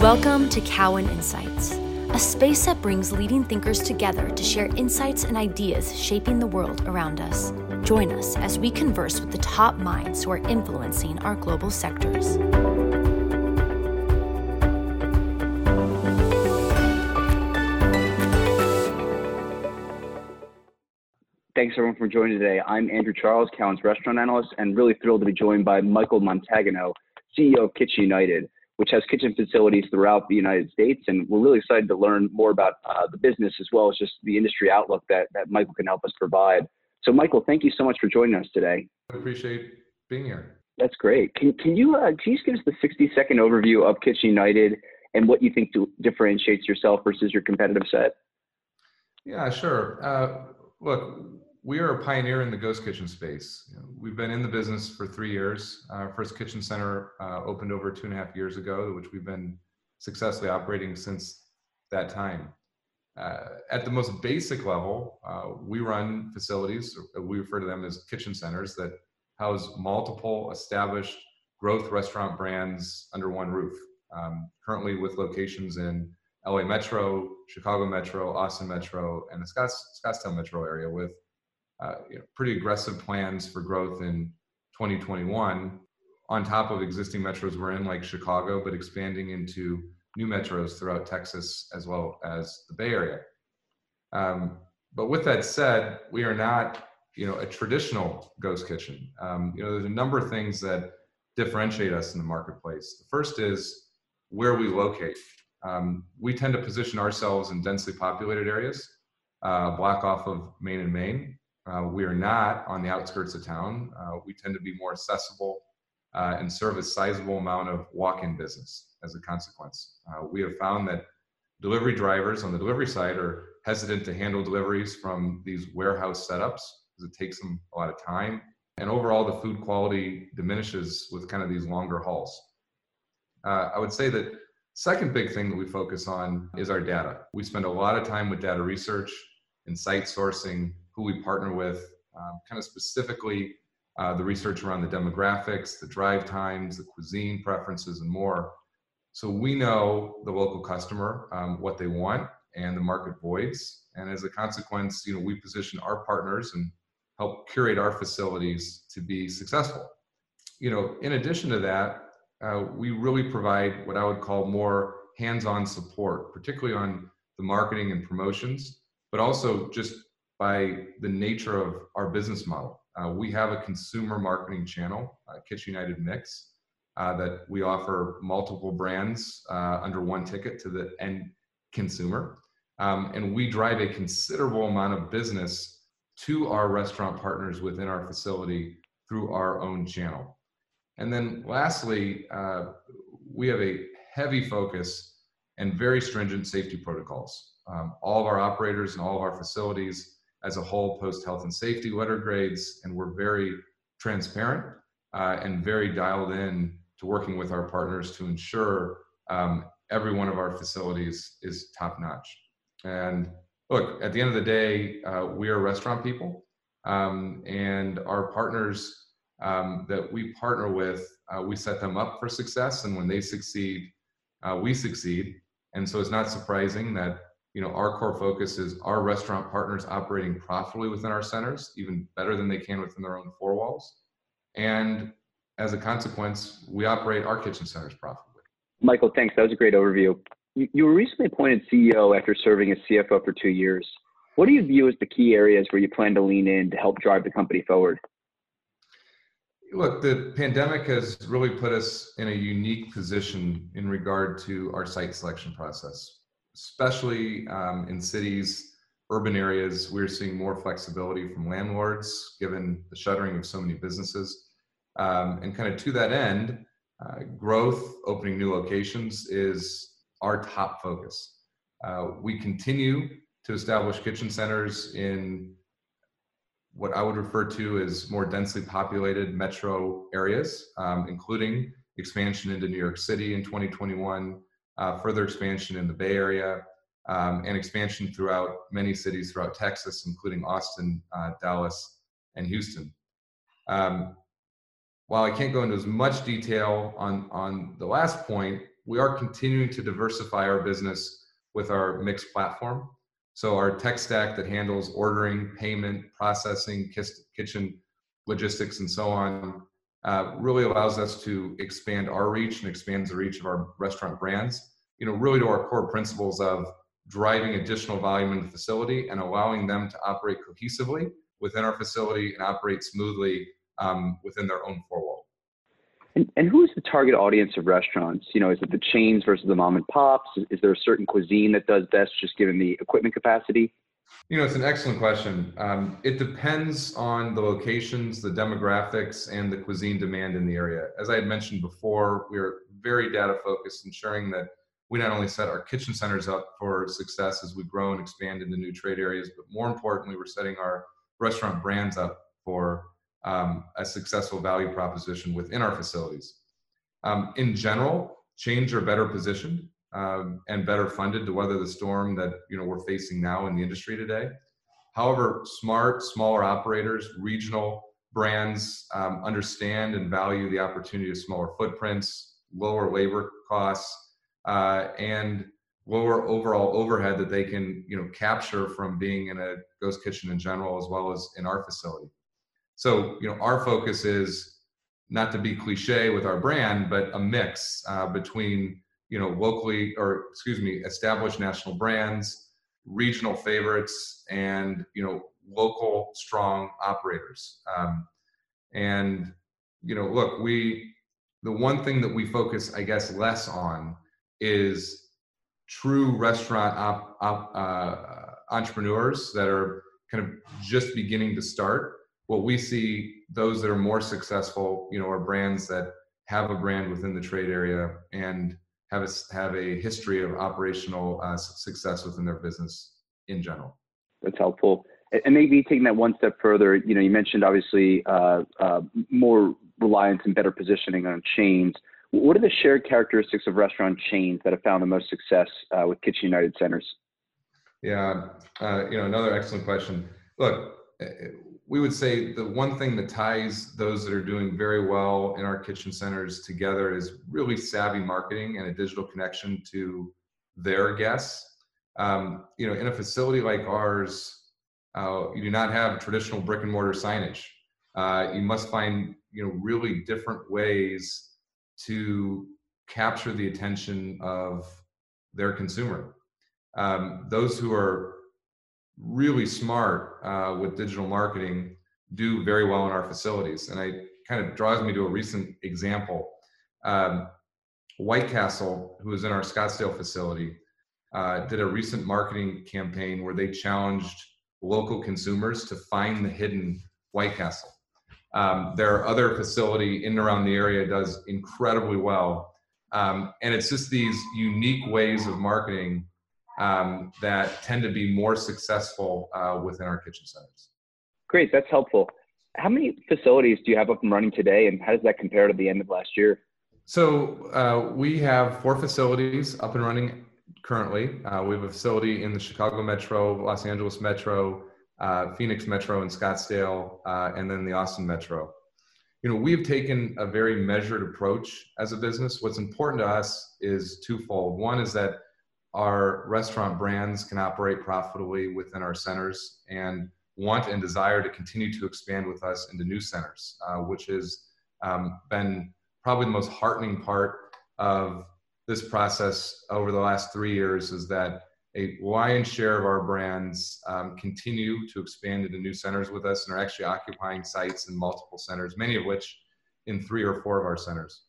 Welcome to Cowen Insights, a space that brings leading thinkers together to share insights and ideas shaping the world around us. Join us as we converse with the top minds who are influencing our global sectors. Thanks everyone for joining today. I'm Andrew Charles, Cowen's restaurant analyst, and really thrilled to be joined by Michael Montagano, CEO of Kitchen United which has kitchen facilities throughout the United States. And we're really excited to learn more about uh, the business as well as just the industry outlook that, that Michael can help us provide. So, Michael, thank you so much for joining us today. I appreciate being here. That's great. Can, can you uh, can you just give us the 60 second overview of Kitchen United and what you think differentiates yourself versus your competitive set? Yeah, sure. Uh, look, we are a pioneer in the ghost kitchen space. We've been in the business for three years. Our first kitchen center uh, opened over two and a half years ago, which we've been successfully operating since that time. Uh, at the most basic level, uh, we run facilities, we refer to them as kitchen centers, that house multiple established growth restaurant brands under one roof. Um, currently with locations in LA Metro, Chicago Metro, Austin Metro, and the Scotts, Scottsdale Metro area with uh, you know, pretty aggressive plans for growth in 2021 on top of existing metros we're in like chicago but expanding into new metros throughout texas as well as the bay area. Um, but with that said we are not you know a traditional ghost kitchen. Um, you know there's a number of things that differentiate us in the marketplace. The first is where we locate. Um, we tend to position ourselves in densely populated areas uh, block off of main and main uh, we are not on the outskirts of town. Uh, we tend to be more accessible uh, and serve a sizable amount of walk-in business as a consequence. Uh, we have found that delivery drivers on the delivery side are hesitant to handle deliveries from these warehouse setups because it takes them a lot of time. And overall, the food quality diminishes with kind of these longer hauls. Uh, I would say that second big thing that we focus on is our data. We spend a lot of time with data research and site sourcing who we partner with, um, kind of specifically uh, the research around the demographics, the drive times, the cuisine preferences, and more. So we know the local customer, um, what they want, and the market voids. And as a consequence, you know, we position our partners and help curate our facilities to be successful. You know, in addition to that, uh, we really provide what I would call more hands-on support, particularly on the marketing and promotions, but also just by the nature of our business model. Uh, we have a consumer marketing channel, uh, Kitchen United Mix, uh, that we offer multiple brands uh, under one ticket to the end consumer. Um, and we drive a considerable amount of business to our restaurant partners within our facility through our own channel. And then lastly, uh, we have a heavy focus and very stringent safety protocols. Um, all of our operators and all of our facilities as a whole post health and safety letter grades, and we're very transparent uh, and very dialed in to working with our partners to ensure um, every one of our facilities is top notch. And look, at the end of the day, uh, we are restaurant people, um, and our partners um, that we partner with, uh, we set them up for success, and when they succeed, uh, we succeed. And so it's not surprising that you know our core focus is our restaurant partners operating profitably within our centers even better than they can within their own four walls. And as a consequence we operate our kitchen centers profitably. Michael thanks. That was a great overview. You, you were recently appointed ceo after serving as cfo for two years. What do you view as the key areas where you plan to lean in to help drive the company forward? Look the pandemic has really put us in a unique position in regard to our site selection process especially um, in cities, urban areas, we're seeing more flexibility from landlords given the shuttering of so many businesses. Um, and kind of to that end, uh, growth, opening new locations is our top focus. Uh, we continue to establish kitchen centers in what I would refer to as more densely populated metro areas, um, including expansion into New York City in 2021, uh, further expansion in the Bay Area, um, and expansion throughout many cities throughout Texas, including Austin, uh, Dallas, and Houston. Um, while I can't go into as much detail on, on the last point, we are continuing to diversify our business with our mixed platform. So our tech stack that handles ordering, payment, processing, kitchen logistics, and so on, uh, really allows us to expand our reach and expands the reach of our restaurant brands. You know, really to our core principles of driving additional volume in the facility and allowing them to operate cohesively within our facility and operate smoothly um, within their own four walls. And, and who is the target audience of restaurants? You know, is it the chains versus the mom and pops? Is there a certain cuisine that does best just given the equipment capacity? You know, it's an excellent question. Um, it depends on the locations, the demographics, and the cuisine demand in the area. As I had mentioned before, we are very data focused, ensuring that we not only set our kitchen centers up for success as we grow and expand into new trade areas, but more importantly, we're setting our restaurant brands up for um, a successful value proposition within our facilities. Um, in general, chains are better positioned um, and better funded to weather the storm that you know we're facing now in the industry today. However, smart, smaller operators, regional brands um, understand and value the opportunity of smaller footprints, lower labor costs, uh, and lower overall overhead that they can you know capture from being in a ghost kitchen in general as well as in our facility. So, you know, our focus is not to be cliche with our brand, but a mix uh, between, you know, locally or excuse me, established national brands, regional favorites, and you know, local strong operators. Um, and you know, look, we the one thing that we focus, I guess, less on is true restaurant op, op, uh, entrepreneurs that are kind of just beginning to start. What we see those that are more successful you know are brands that have a brand within the trade area and have a, have a history of operational uh, success within their business in general. That's helpful. And maybe taking that one step further you know you mentioned obviously uh, uh, more reliance and better positioning on chains what are the shared characteristics of restaurant chains that have found the most success uh, with kitchen united centers yeah uh, you know another excellent question look we would say the one thing that ties those that are doing very well in our kitchen centers together is really savvy marketing and a digital connection to their guests. Um, you know, in a facility like ours, uh, you do not have traditional brick and mortar signage. Uh, you must find you know really different ways to capture the attention of their consumer. Um, those who are really smart uh, with digital marketing do very well in our facilities. And it kind of draws me to a recent example. Um, White Castle, who is in our Scottsdale facility, uh, did a recent marketing campaign where they challenged local consumers to find the hidden White Castle. Um, their other facility in and around the area does incredibly well. Um, and it's just these unique ways of marketing um, that tend to be more successful uh, within our kitchen centers. Great, that's helpful. How many facilities do you have up and running today, and how does that compare to the end of last year? So uh, we have four facilities up and running currently. Uh, we have a facility in the Chicago Metro, Los Angeles Metro, uh, Phoenix Metro, and Scottsdale, uh, and then the Austin Metro. You know, we've taken a very measured approach as a business. What's important to us is twofold. One is that our restaurant brands can operate profitably within our centers and want and desire to continue to expand with us into new centers, uh, which has um, been probably the most heartening part of this process over the last three years is that a lion's share of our brands um, continue to expand into new centers with us and are actually occupying sites in multiple centers, many of which in three or four of our centers.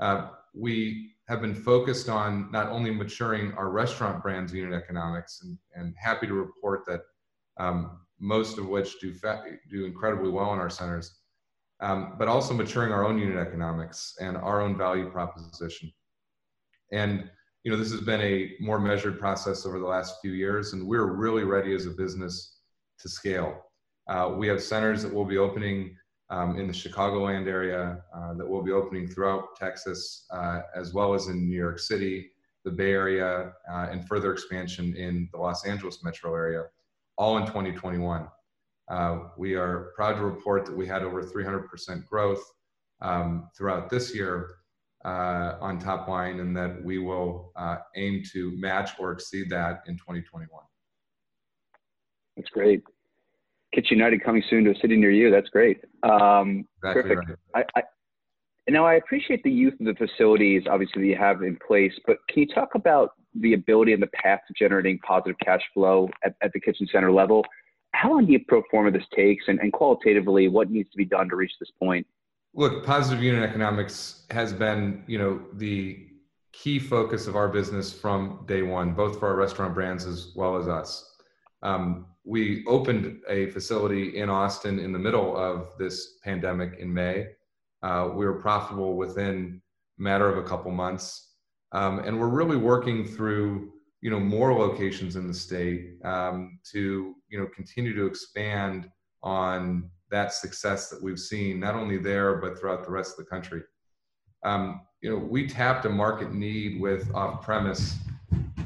Uh, we have been focused on not only maturing our restaurant brands unit economics and, and happy to report that um, most of which do, do incredibly well in our centers, um, but also maturing our own unit economics and our own value proposition. And you know, this has been a more measured process over the last few years, and we're really ready as a business to scale. Uh, we have centers that will be opening um, in the Chicagoland area uh, that will be opening throughout Texas, uh, as well as in New York City, the Bay Area, uh, and further expansion in the Los Angeles metro area, all in 2021. Uh, we are proud to report that we had over 300% growth um, throughout this year. Uh, on top line and that we will uh, aim to match or exceed that in 2021. That's great. Kitchen United coming soon to a city near you. That's great. Um, exactly perfect. Right. I, I, now I appreciate the youth of the facilities, obviously that you have in place, but can you talk about the ability and the path to generating positive cash flow at, at the kitchen center level? How long do you pro forma this takes, and, and qualitatively, what needs to be done to reach this point? Look, positive unit economics has been, you know, the key focus of our business from day one, both for our restaurant brands as well as us. Um, we opened a facility in Austin in the middle of this pandemic in May. Uh, we were profitable within matter of a couple months, um, and we're really working through you know more locations in the state um, to you know continue to expand on that success that we've seen not only there but throughout the rest of the country. Um, you know, we tapped a market need with off-premise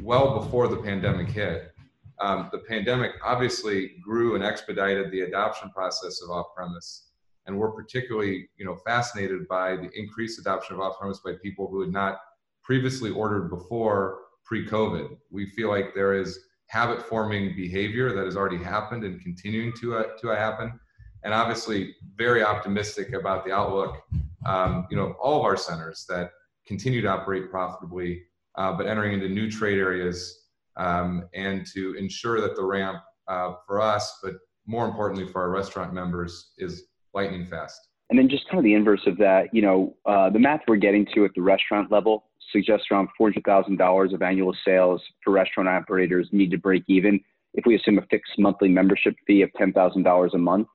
well before the pandemic hit. Um, the pandemic obviously grew and expedited the adoption process of off-premise, and we're particularly, you know, fascinated by the increased adoption of off-premise by people who had not previously ordered before pre-COVID. We feel like there is habit-forming behavior that has already happened and continuing to uh, to happen, and obviously very optimistic about the outlook. Um, you know, all of our centers that continue to operate profitably, uh, but entering into new trade areas um, and to ensure that the ramp uh, for us, but more importantly for our restaurant members, is lightning fast. And then just kind of the inverse of that, you know, uh, the math we're getting to at the restaurant level suggests around $400,000 of annual sales for restaurant operators need to break even if we assume a fixed monthly membership fee of $10,000 a month.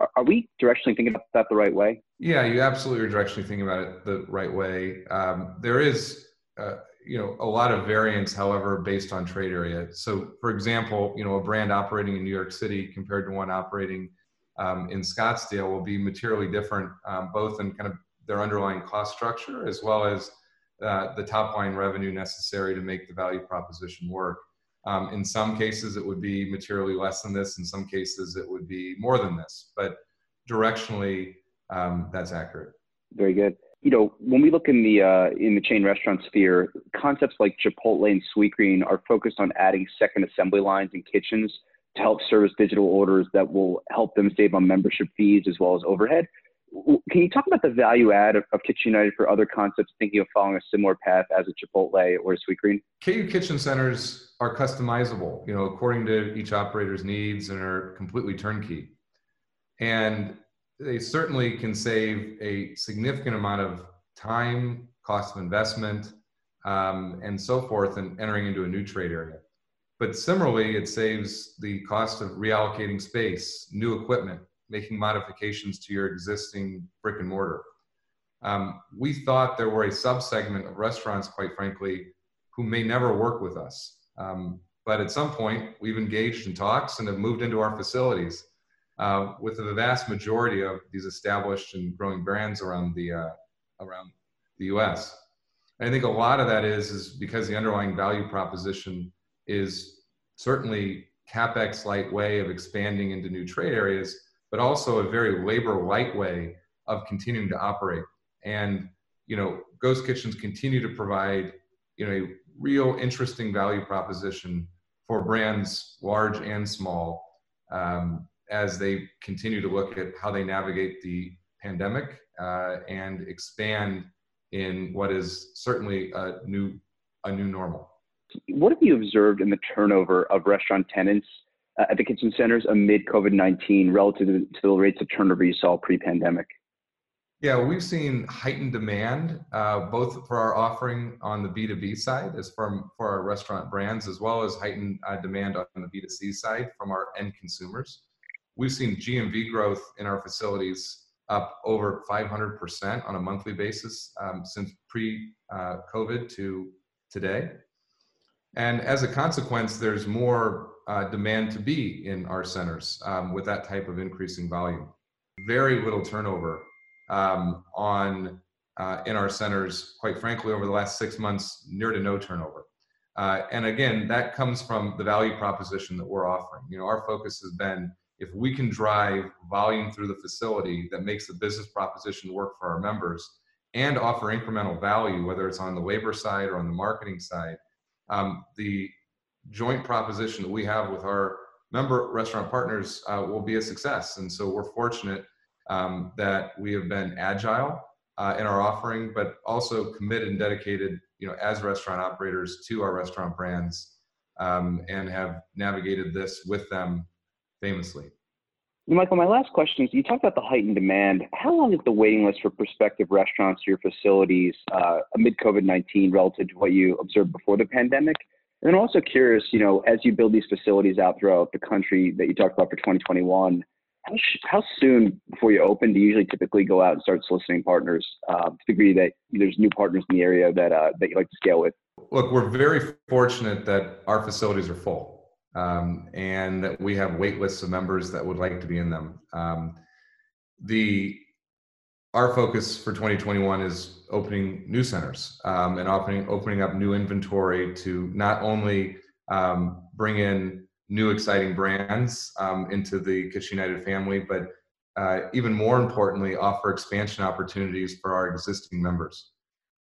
Are, we directionally thinking about that the right way? Yeah, you absolutely are directionally thinking about it the right way. Um, there is, uh, you know, a lot of variance, however, based on trade area. So, for example, you know, a brand operating in New York City compared to one operating um, in Scottsdale will be materially different, um, both in kind of their underlying cost structure as well as uh, the top line revenue necessary to make the value proposition work. Um, in some cases, it would be materially less than this. In some cases, it would be more than this. But directionally, um, that's accurate. Very good. You know, when we look in the uh, in the chain restaurant sphere, concepts like Chipotle and Sweetgreen are focused on adding second assembly lines and kitchens to help service digital orders that will help them save on membership fees as well as overhead. Can you talk about the value add of, of Kitchen United for other concepts thinking of following a similar path as a Chipotle or a Sweetgreen? KU Kitchen Centers are customizable, you know, according to each operator's needs and are completely turnkey. And they certainly can save a significant amount of time, cost of investment, um, and so forth in entering into a new trade area. But similarly, it saves the cost of reallocating space, new equipment, making modifications to your existing brick and mortar. Um, we thought there were a subsegment of restaurants, quite frankly, who may never work with us. Um, but at some point, we've engaged in talks and have moved into our facilities uh, with the vast majority of these established and growing brands around the uh, around the U.S. And I think a lot of that is is because the underlying value proposition is certainly capex light way of expanding into new trade areas, but also a very labor light way of continuing to operate. And you know, ghost kitchens continue to provide you know a real interesting value proposition for brands large and small um, as they continue to look at how they navigate the pandemic uh, and expand in what is certainly a new a new normal. What have you observed in the turnover of restaurant tenants at the kitchen centers amid COVID 19 relative to the rates of turnover you saw pre pandemic? Yeah, we've seen heightened demand uh, both for our offering on the B2B side as for, for our restaurant brands, as well as heightened uh, demand on the B2C side from our end consumers. We've seen GMV growth in our facilities up over 500% on a monthly basis um, since pre uh, COVID to today. And as a consequence, there's more uh, demand to be in our centers um, with that type of increasing volume. Very little turnover um, on uh, in our centers, quite frankly, over the last six months, near to no turnover. Uh, and again, that comes from the value proposition that we're offering. You know, our focus has been if we can drive volume through the facility that makes the business proposition work for our members, and offer incremental value, whether it's on the labor side or on the marketing side, um, the joint proposition that we have with our member restaurant partners uh, will be a success. And so we're fortunate um, that we have been agile uh, in our offering, but also committed and dedicated, you know, as restaurant operators to our restaurant brands, um, and have navigated this with them famously. Michael, my last question is: You talked about the heightened demand. How long is the waiting list for prospective restaurants to your facilities uh, amid COVID nineteen relative to what you observed before the pandemic? And I'm also curious, you know, as you build these facilities out throughout the country that you talked about for 2021, how, sh- how soon before you open do you usually typically go out and start soliciting partners uh, to the degree that there's new partners in the area that uh, that you like to scale with? Look, we're very fortunate that our facilities are full um, and that we have wait lists of members that would like to be in them. Um, the our focus for 2021 is opening new centers um, and opening opening up new inventory to not only um, bring in new exciting brands um, into the Kitchen United family, but uh, even more importantly, offer expansion opportunities for our existing members.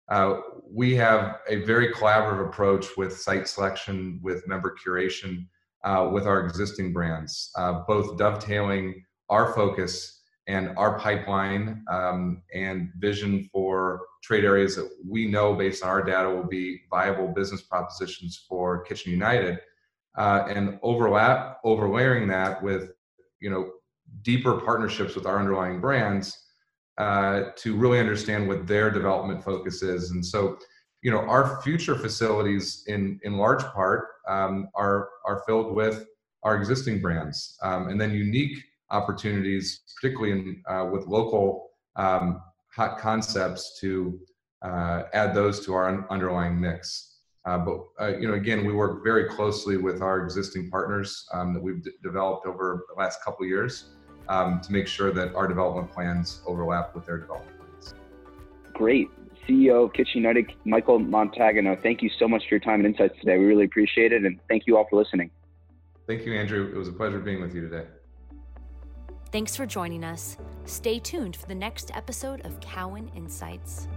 Uh, we have a very collaborative approach with site selection, with member curation, uh, with our existing brands, uh, both dovetailing our focus and our pipeline um, and vision for trade areas that we know based on our data will be viable business propositions for Kitchen United, uh, and overlap overlaying that with you know deeper partnerships with our underlying brands uh, to really understand what their development focus is. And so, you know, our future facilities in in large part um, are are filled with our existing brands, um, and then unique opportunities, particularly in, uh, with local um, hot concepts, to uh, add those to our un- underlying mix. Uh, but uh, you know, again, we work very closely with our existing partners um, that we've d- developed over the last couple of years um, to make sure that our development plans overlap with their development plans. Great. CEO of Kitchen United, Michael Montagano, thank you so much for your time and insights today. We really appreciate it, and thank you all for listening. Thank you, Andrew. It was a pleasure being with you today. Thanks for joining us. Stay tuned for the next episode of Cowen Insights.